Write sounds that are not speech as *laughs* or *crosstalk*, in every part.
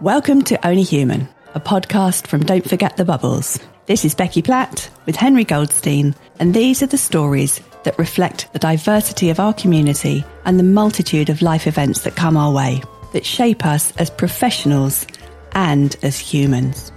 Welcome to Only Human, a podcast from Don't Forget the Bubbles. This is Becky Platt with Henry Goldstein, and these are the stories that reflect the diversity of our community and the multitude of life events that come our way, that shape us as professionals and as humans.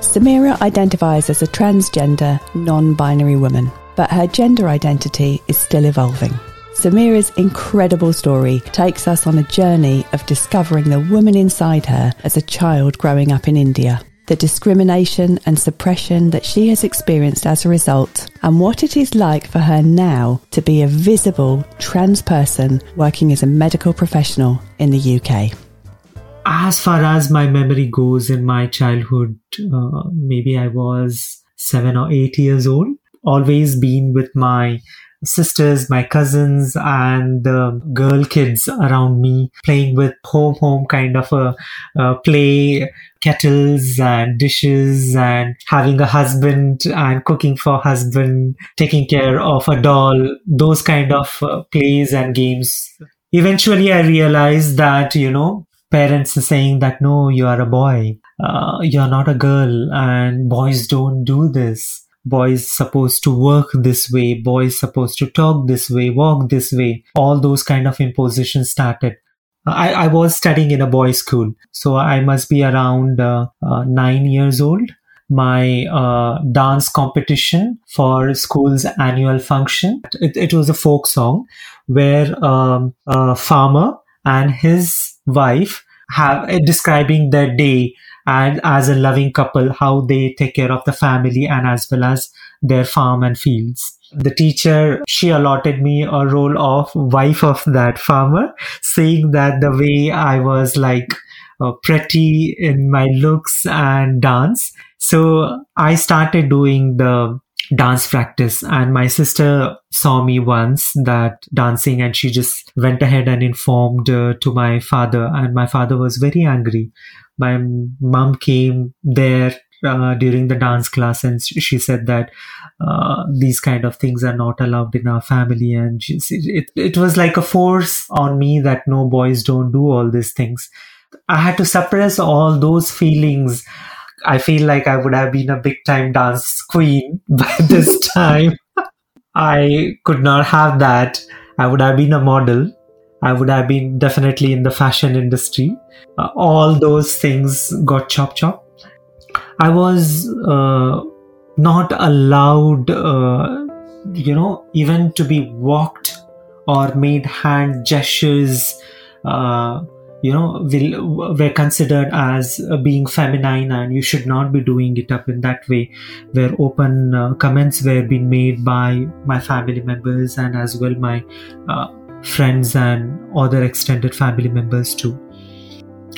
Sameera identifies as a transgender, non binary woman, but her gender identity is still evolving. Sameera's incredible story takes us on a journey of discovering the woman inside her as a child growing up in India, the discrimination and suppression that she has experienced as a result, and what it is like for her now to be a visible trans person working as a medical professional in the UK. As far as my memory goes in my childhood, uh, maybe I was seven or eight years old, always been with my sisters, my cousins, and the girl kids around me playing with home home kind of a, a play, kettles and dishes, and having a husband and cooking for husband, taking care of a doll, those kind of uh, plays and games. Eventually, I realized that you know parents are saying that no, you are a boy, uh, you're not a girl, and boys don't do this boys supposed to work this way. Boys supposed to talk this way walk this way. All those kind of impositions started. I, I was studying in a boys school so i must be around uh, uh, nine years old. My uh, dance competition for school's annual function it, it was a folk song where um, a farmer and his wife have uh, describing their day and as a loving couple, how they take care of the family and as well as their farm and fields. The teacher, she allotted me a role of wife of that farmer, saying that the way I was like uh, pretty in my looks and dance. So I started doing the dance practice. And my sister saw me once that dancing and she just went ahead and informed uh, to my father. And my father was very angry. My mom came there uh, during the dance class and she said that uh, these kind of things are not allowed in our family. And she, it, it was like a force on me that no boys don't do all these things. I had to suppress all those feelings i feel like i would have been a big time dance queen *laughs* by this *laughs* time i could not have that i would have been a model I would have been definitely in the fashion industry. Uh, all those things got chop chop. I was uh, not allowed, uh, you know, even to be walked or made hand gestures. Uh, you know, will, were considered as being feminine, and you should not be doing it up in that way. Where open uh, comments were being made by my family members and as well my uh, friends and other extended family members too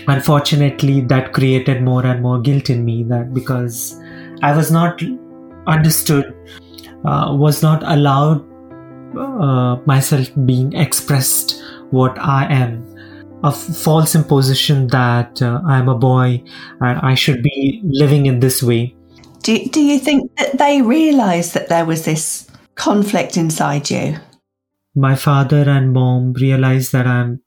unfortunately that created more and more guilt in me that because i was not understood uh, was not allowed uh, myself being expressed what i am a false imposition that uh, i'm a boy and i should be living in this way do, do you think that they realized that there was this conflict inside you my father and mom realized that I'm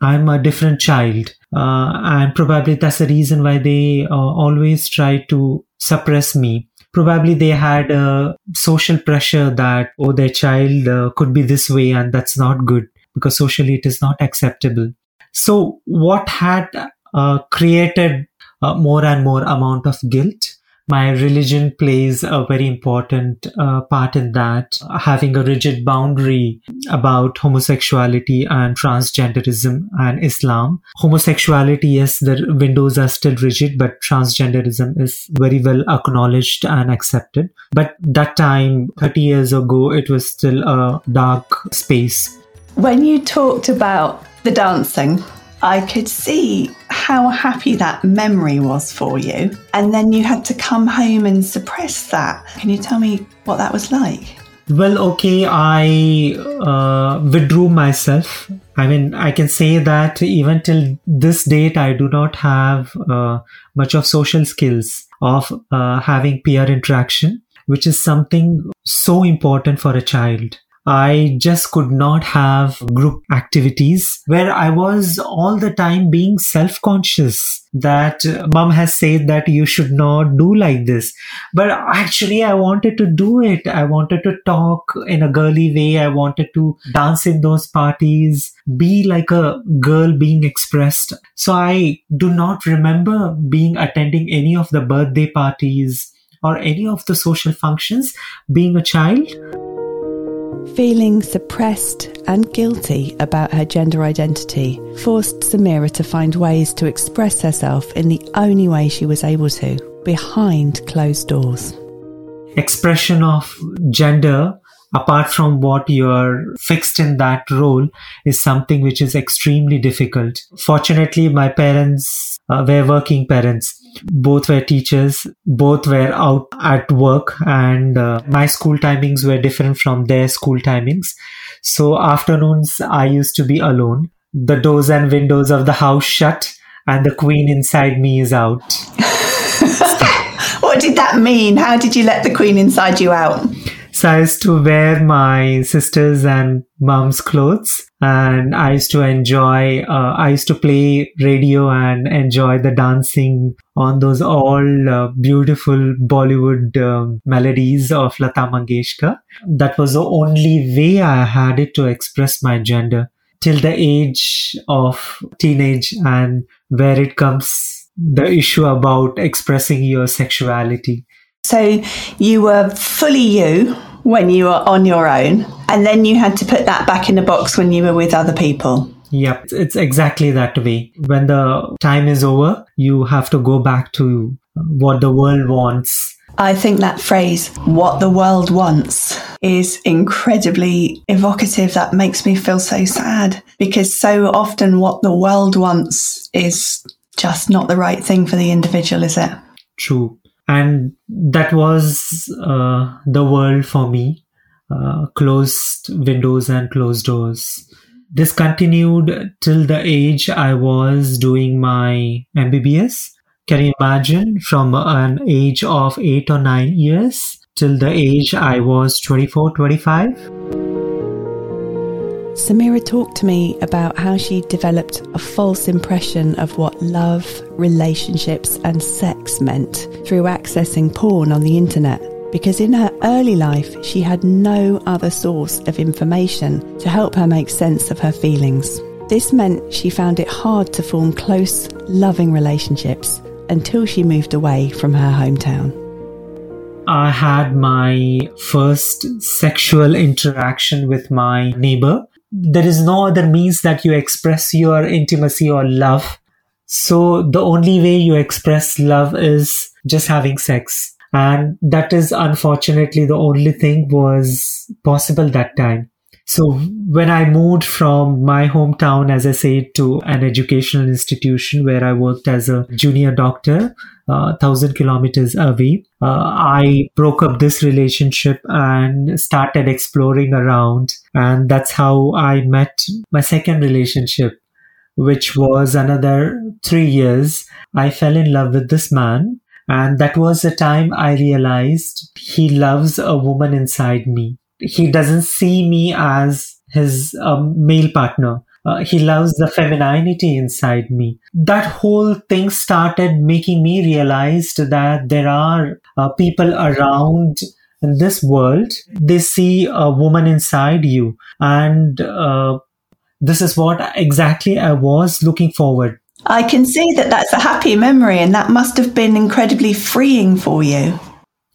I'm a different child, uh, and probably that's the reason why they uh, always try to suppress me. Probably they had a social pressure that oh their child uh, could be this way and that's not good because socially it is not acceptable. So what had uh, created uh, more and more amount of guilt my religion plays a very important uh, part in that, having a rigid boundary about homosexuality and transgenderism and Islam. Homosexuality, yes, the windows are still rigid, but transgenderism is very well acknowledged and accepted. But that time, 30 years ago, it was still a dark space. When you talked about the dancing, I could see how happy that memory was for you. And then you had to come home and suppress that. Can you tell me what that was like? Well, okay, I uh, withdrew myself. I mean, I can say that even till this date, I do not have uh, much of social skills of uh, having peer interaction, which is something so important for a child. I just could not have group activities where I was all the time being self-conscious that uh, mom has said that you should not do like this. But actually I wanted to do it. I wanted to talk in a girly way. I wanted to dance in those parties, be like a girl being expressed. So I do not remember being attending any of the birthday parties or any of the social functions being a child. Feeling suppressed and guilty about her gender identity forced Sameera to find ways to express herself in the only way she was able to behind closed doors. Expression of gender apart from what you're fixed in that role is something which is extremely difficult. Fortunately, my parents uh, were working parents. Both were teachers, both were out at work, and uh, my school timings were different from their school timings. So, afternoons I used to be alone. The doors and windows of the house shut, and the queen inside me is out. *laughs* what did that mean? How did you let the queen inside you out? I used to wear my sisters and mom's clothes and I used to enjoy, uh, I used to play radio and enjoy the dancing on those all uh, beautiful Bollywood um, melodies of Lata Mangeshkar. That was the only way I had it to express my gender till the age of teenage and where it comes the issue about expressing your sexuality. So you were fully you when you were on your own, and then you had to put that back in a box when you were with other people. Yep, it's exactly that way. When the time is over, you have to go back to uh, what the world wants. I think that phrase, what the world wants, is incredibly evocative. That makes me feel so sad because so often what the world wants is just not the right thing for the individual, is it? True and that was uh, the world for me. Uh, closed windows and closed doors. This continued till the age i was doing my mbbs can you imagine? From an age of 8 or 9 years till the age i was 24 25 Sameera talked to me about how she developed a false impression of what love, relationships, and sex meant through accessing porn on the internet. Because in her early life, she had no other source of information to help her make sense of her feelings. This meant she found it hard to form close, loving relationships until she moved away from her hometown. I had my first sexual interaction with my neighbor there is no other means that you express your intimacy or love. So the only way you express love is just having sex. And that is unfortunately the only thing was possible that time. So when I moved from my hometown, as I said, to an educational institution where I worked as a junior doctor, uh, thousand kilometers away, uh, I broke up this relationship and started exploring around. And that's how I met my second relationship, which was another three years. I fell in love with this man. And that was the time I realized he loves a woman inside me he doesn't see me as his um, male partner. Uh, he loves the femininity inside me. That whole thing started making me realize that there are uh, people around in this world. They see a woman inside you. And uh, this is what exactly I was looking forward. I can see that that's a happy memory and that must have been incredibly freeing for you.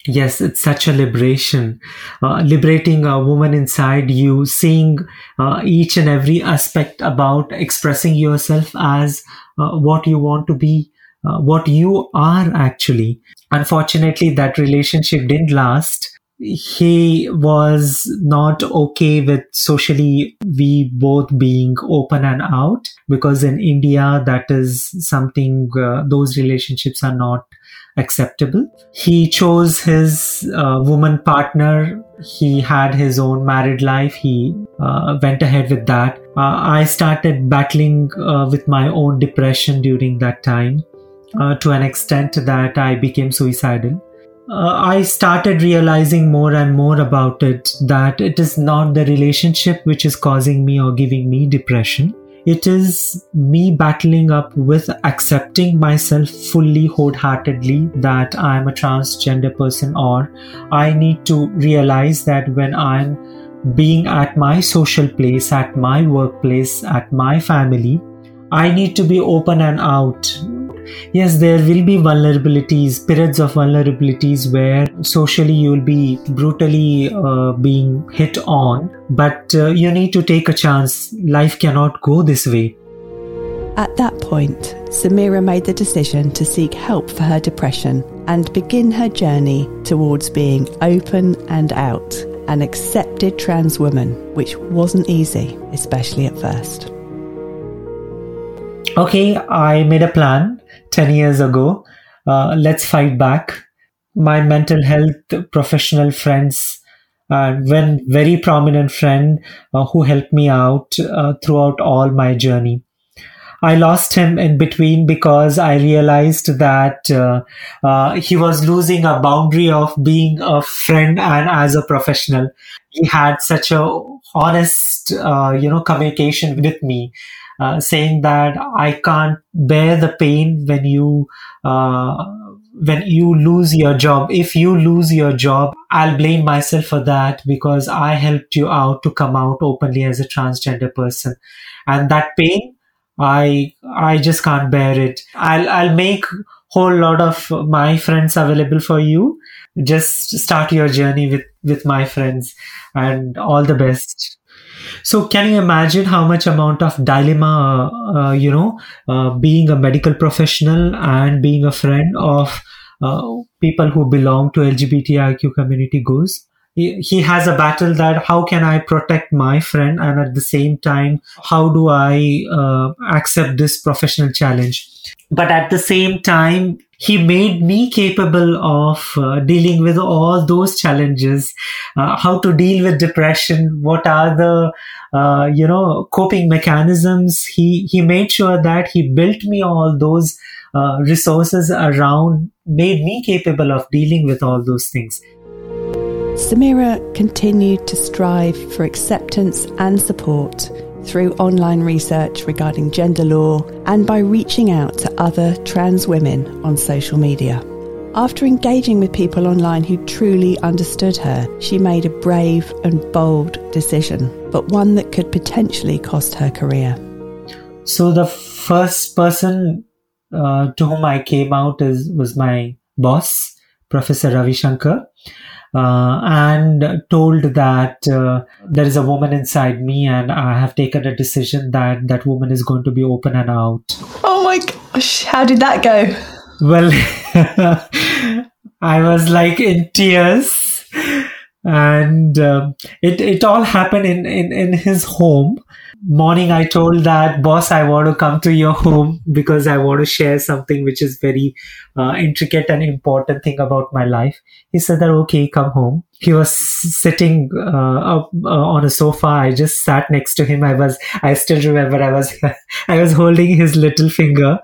Yes, it's such a liberation. Uh, liberating a woman inside you, seeing uh, each and every aspect about expressing yourself as uh, what you want to be, uh, what you are actually. Unfortunately, that relationship didn't last. He was not okay with socially we both being open and out because in India, that is something, uh, those relationships are not acceptable. He chose his uh, woman partner. He had his own married life. He uh, went ahead with that. Uh, I started battling uh, with my own depression during that time uh, to an extent that I became suicidal. uh, I started realizing more and more about it that it is not the relationship which is causing me or giving me depression. It is me battling up with accepting myself fully, wholeheartedly that I'm a transgender person, or I need to realize that when I'm being at my social place, at my workplace, at my family, I need to be open and out yes there will be vulnerabilities periods of vulnerabilities where socially you will be brutally uh, being hit on. But uh, you need to take a chance. Life cannot go this way. At that point sameera made the decision to seek help for her depression and begin her journey towards being open and out an accepted trans woman which wasn't easy especially at first. Okay i made a plan 10 years ago. Uh, let's fight back. My mental health professional friends, uh, one very prominent friend uh, who helped me out uh, throughout all my journey. I lost him in between because I realized that uh, uh, he was losing a boundary of being a friend and as a professional. He had such a honest, uh, you know, communication with me uh, saying that I can't bear the pain when you uh, when you lose your job. If you lose your job, I'll blame myself for that because I helped you out to come out openly as a transgender person, and that pain. I I just can't bear it. I'll I'll make whole lot of my friends available for you. Just start your journey with with my friends, and all the best. So can you imagine how much amount of dilemma, uh, you know, uh, being a medical professional and being a friend of uh, people who belong to LGBTIQ community goes? He, has a battle that how can I protect my friend and at the same time, how do I uh, accept this professional challenge? But at the same time, he made me capable of uh, dealing with all those challenges. Uh, how to deal with depression what are the uh, you know coping mechanisms. He he made sure that he built me all those uh, resources around made me capable of dealing with all those things. Sameera continued to strive for acceptance and support through online research regarding gender law and by reaching out to other trans women on social media. After engaging with people online who truly understood her, she made a brave and bold decision, but one that could potentially cost her career. So, the first person uh, to whom I came out is, was my boss, Professor Ravi Shankar uh, and told that uh, there is a woman inside me and I have taken a decision that that woman is going to be open and out. Oh my gosh, how did that go? Well, *laughs* I was like in tears and uh, it, it all happened in, in, in his home morning i told that boss i want to come to your home because i want to share something which is very uh, intricate and important thing about my life. He said that okay come home. He was sitting uh, up uh, on a sofa. I just sat next to him. I was i still remember i was *laughs* i was holding his little finger.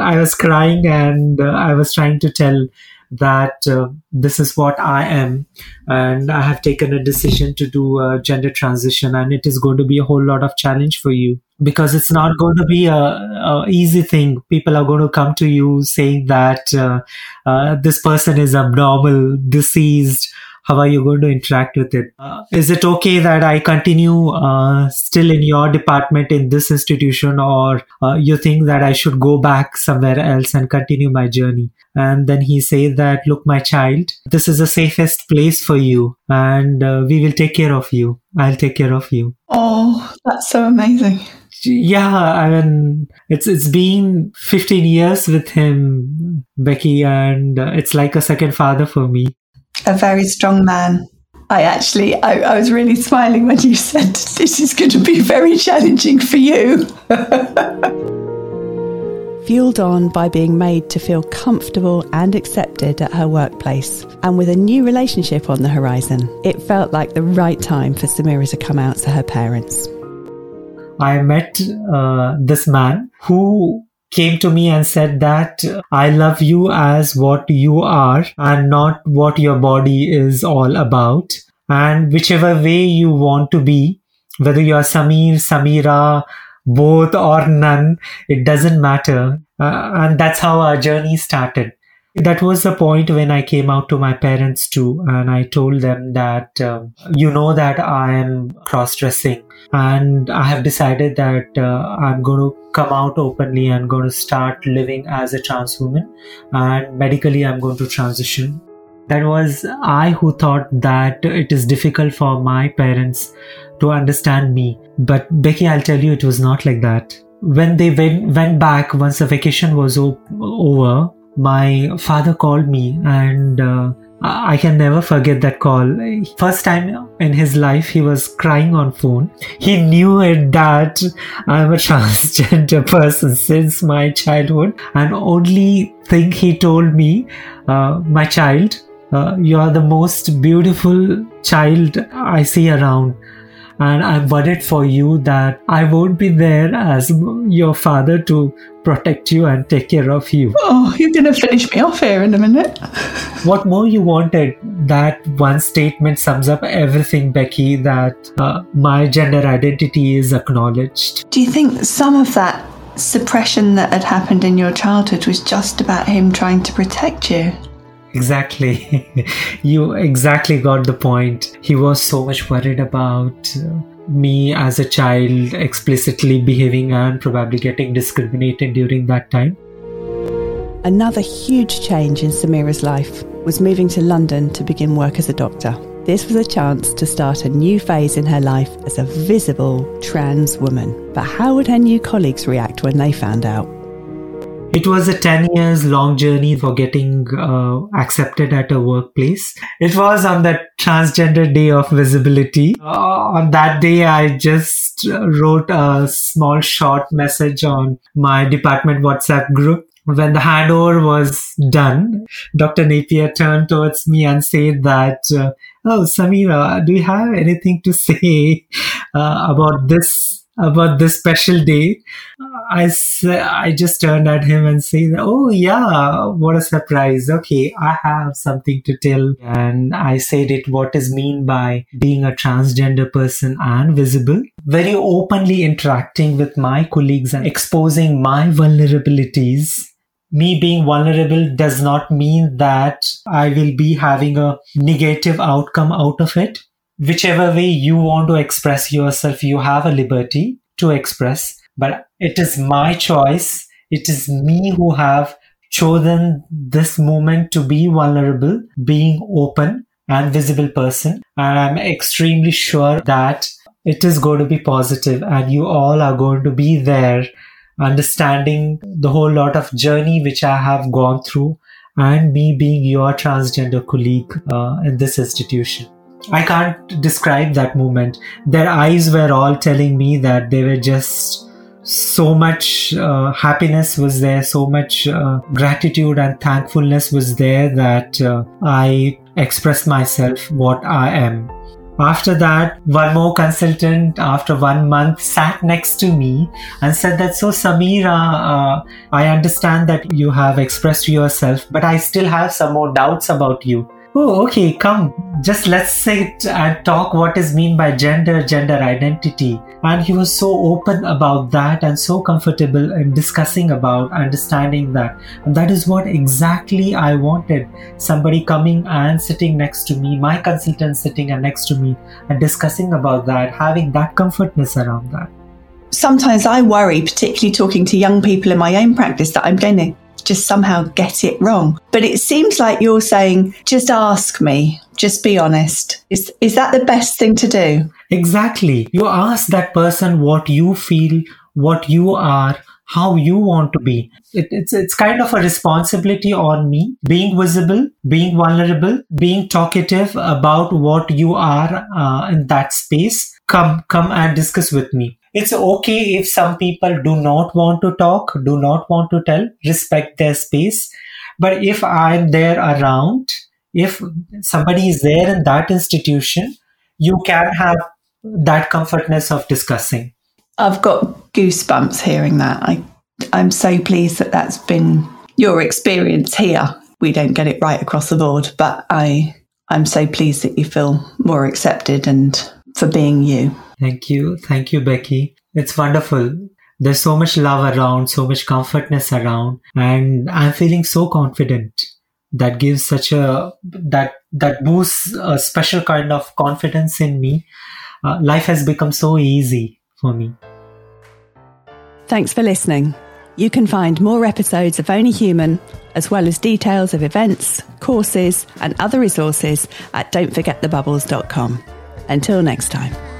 I was crying and uh, i was trying to tell that uh, this is what I am, and I have taken a decision to do a gender transition, and it is going to be a whole lot of challenge for you because it's not going to be a, a easy thing. People are going to come to you saying that uh, uh, this person is abnormal, deceased, how are you going to interact with it? Uh, is it okay that i continue uh, still in your department in this institution or uh, you think that i should go back somewhere else and continue my journey? And then he says that look my child this is the safest place for you and uh, we will take care of you. I'll take care of you. Oh that's so amazing. Yeah i mean it's it's been 15 years with him becky and uh, it's like a second father for me a very strong man. I actually, I, I, was really smiling when you said this is going to be very challenging for you. *laughs* Fueled on by being made to feel comfortable and accepted at her workplace, and with a new relationship on the horizon, it felt like the right time for Sameera to come out to her parents. I met uh, this man who came to me and said that I love you as what you are and not what your body is all about. And whichever way you want to be, whether you are Samir, Sameera, both or none, it doesn't matter. Uh, and that's how our journey started. That was the point when I came out to my parents too, and I told them that, um, you know, that I am cross dressing, and I have decided that uh, I'm going to come out openly and going to start living as a trans woman, and medically, I'm going to transition. That was I who thought that it is difficult for my parents to understand me. But Becky, I'll tell you, it was not like that. When they went, went back once the vacation was o- over, my father called me and uh, I can never forget that call. First time in his life, he was crying on phone. He knew it that I'm a *laughs* transgender person since my childhood. And only thing he told me, uh, my child, uh, you are the most beautiful child I see around and I'm worried for you that I won't be there as your father to protect you and take care of you. Oh, you're going to finish me off here in a minute. what more you wanted? That one statement sums up everything, Becky, that uh, my gender identity is acknowledged. Do you think some of that suppression that had happened in your childhood was just about him trying to protect you? Exactly. *laughs* you exactly got the point. He was so much worried about uh, me as a child explicitly behaving and probably getting discriminated during that time. Another huge change in Sameera's life was moving to London to begin work as a doctor. This was a chance to start a new phase in her life as a visible trans woman. But how would her new colleagues react when they found out? It was a 10 years long journey for getting uh, accepted at a workplace. It was on the transgender day of visibility. Uh, on that day, I just wrote a small short message on my department WhatsApp group. When the handover was done, Dr. Napier turned towards me and said that, uh, Oh, Sameera, do you have anything to *laughs* say uh, about this about this special day, I, I just turned at him and said, Oh, yeah, what a surprise. Okay, I have something to tell. And I said it what is mean by being a transgender person and visible. Very openly interacting with my colleagues and exposing my vulnerabilities. Me being vulnerable does not mean that I will be having a negative outcome out of it whichever way you want to express yourself, you have a liberty to express, but it is my choice. It is me who have chosen this moment to be vulnerable, being open and visible person. And I'm extremely sure that it is going to be positive and you all are going to be there understanding the whole lot of journey which I have gone through and me being your transgender colleague uh, in this institution. I can't describe that moment. Their eyes were all telling me that they were just so much uh, happiness was there, so much uh, gratitude and thankfulness was there that uh, I expressed myself what I am. After that, one more consultant after one month sat next to me and said that, so Sameera, uh, I understand that you have expressed yourself, but I still have some more doubts about you oh okay come just let's sit and uh, talk what is mean by gender gender identity. And he was so open about that and so comfortable in discussing about understanding that. And that is what exactly i wanted. Somebody coming and sitting next to me my consultant sitting next to me and discussing about that having that comfortness around that. Sometimes i worry particularly talking to young people in my own practice that i'm going to just somehow get it wrong. But it seems like you're saying, just ask me, just be honest. Is, is that the best thing to do? Exactly. You ask that person what you feel, what you are, how you want to be. It, it's it's kind of a responsibility on me, being visible, being vulnerable, being talkative about what you are uh, in that space. Come come and discuss with me it's okay if some people do not want to talk, do not want to tell, respect their space. But if I'm there around, if somebody is there in that institution, you can have that comfortness of discussing. I've got goosebumps hearing that. I I'm so pleased that that's been your experience here. We don't get it right across the board, but I I'm so pleased that you feel more accepted and for being you. Thank you. Thank you, Becky. It's wonderful. There's so much love around, so much comfortness around, and I'm feeling so confident. That gives such a that that boosts a special kind of confidence in me. Uh, life has become so easy for me. Thanks for listening. You can find more episodes of Only Human, as well as details of events, courses, and other resources at don'tforgetthebubbles.com. Until next time.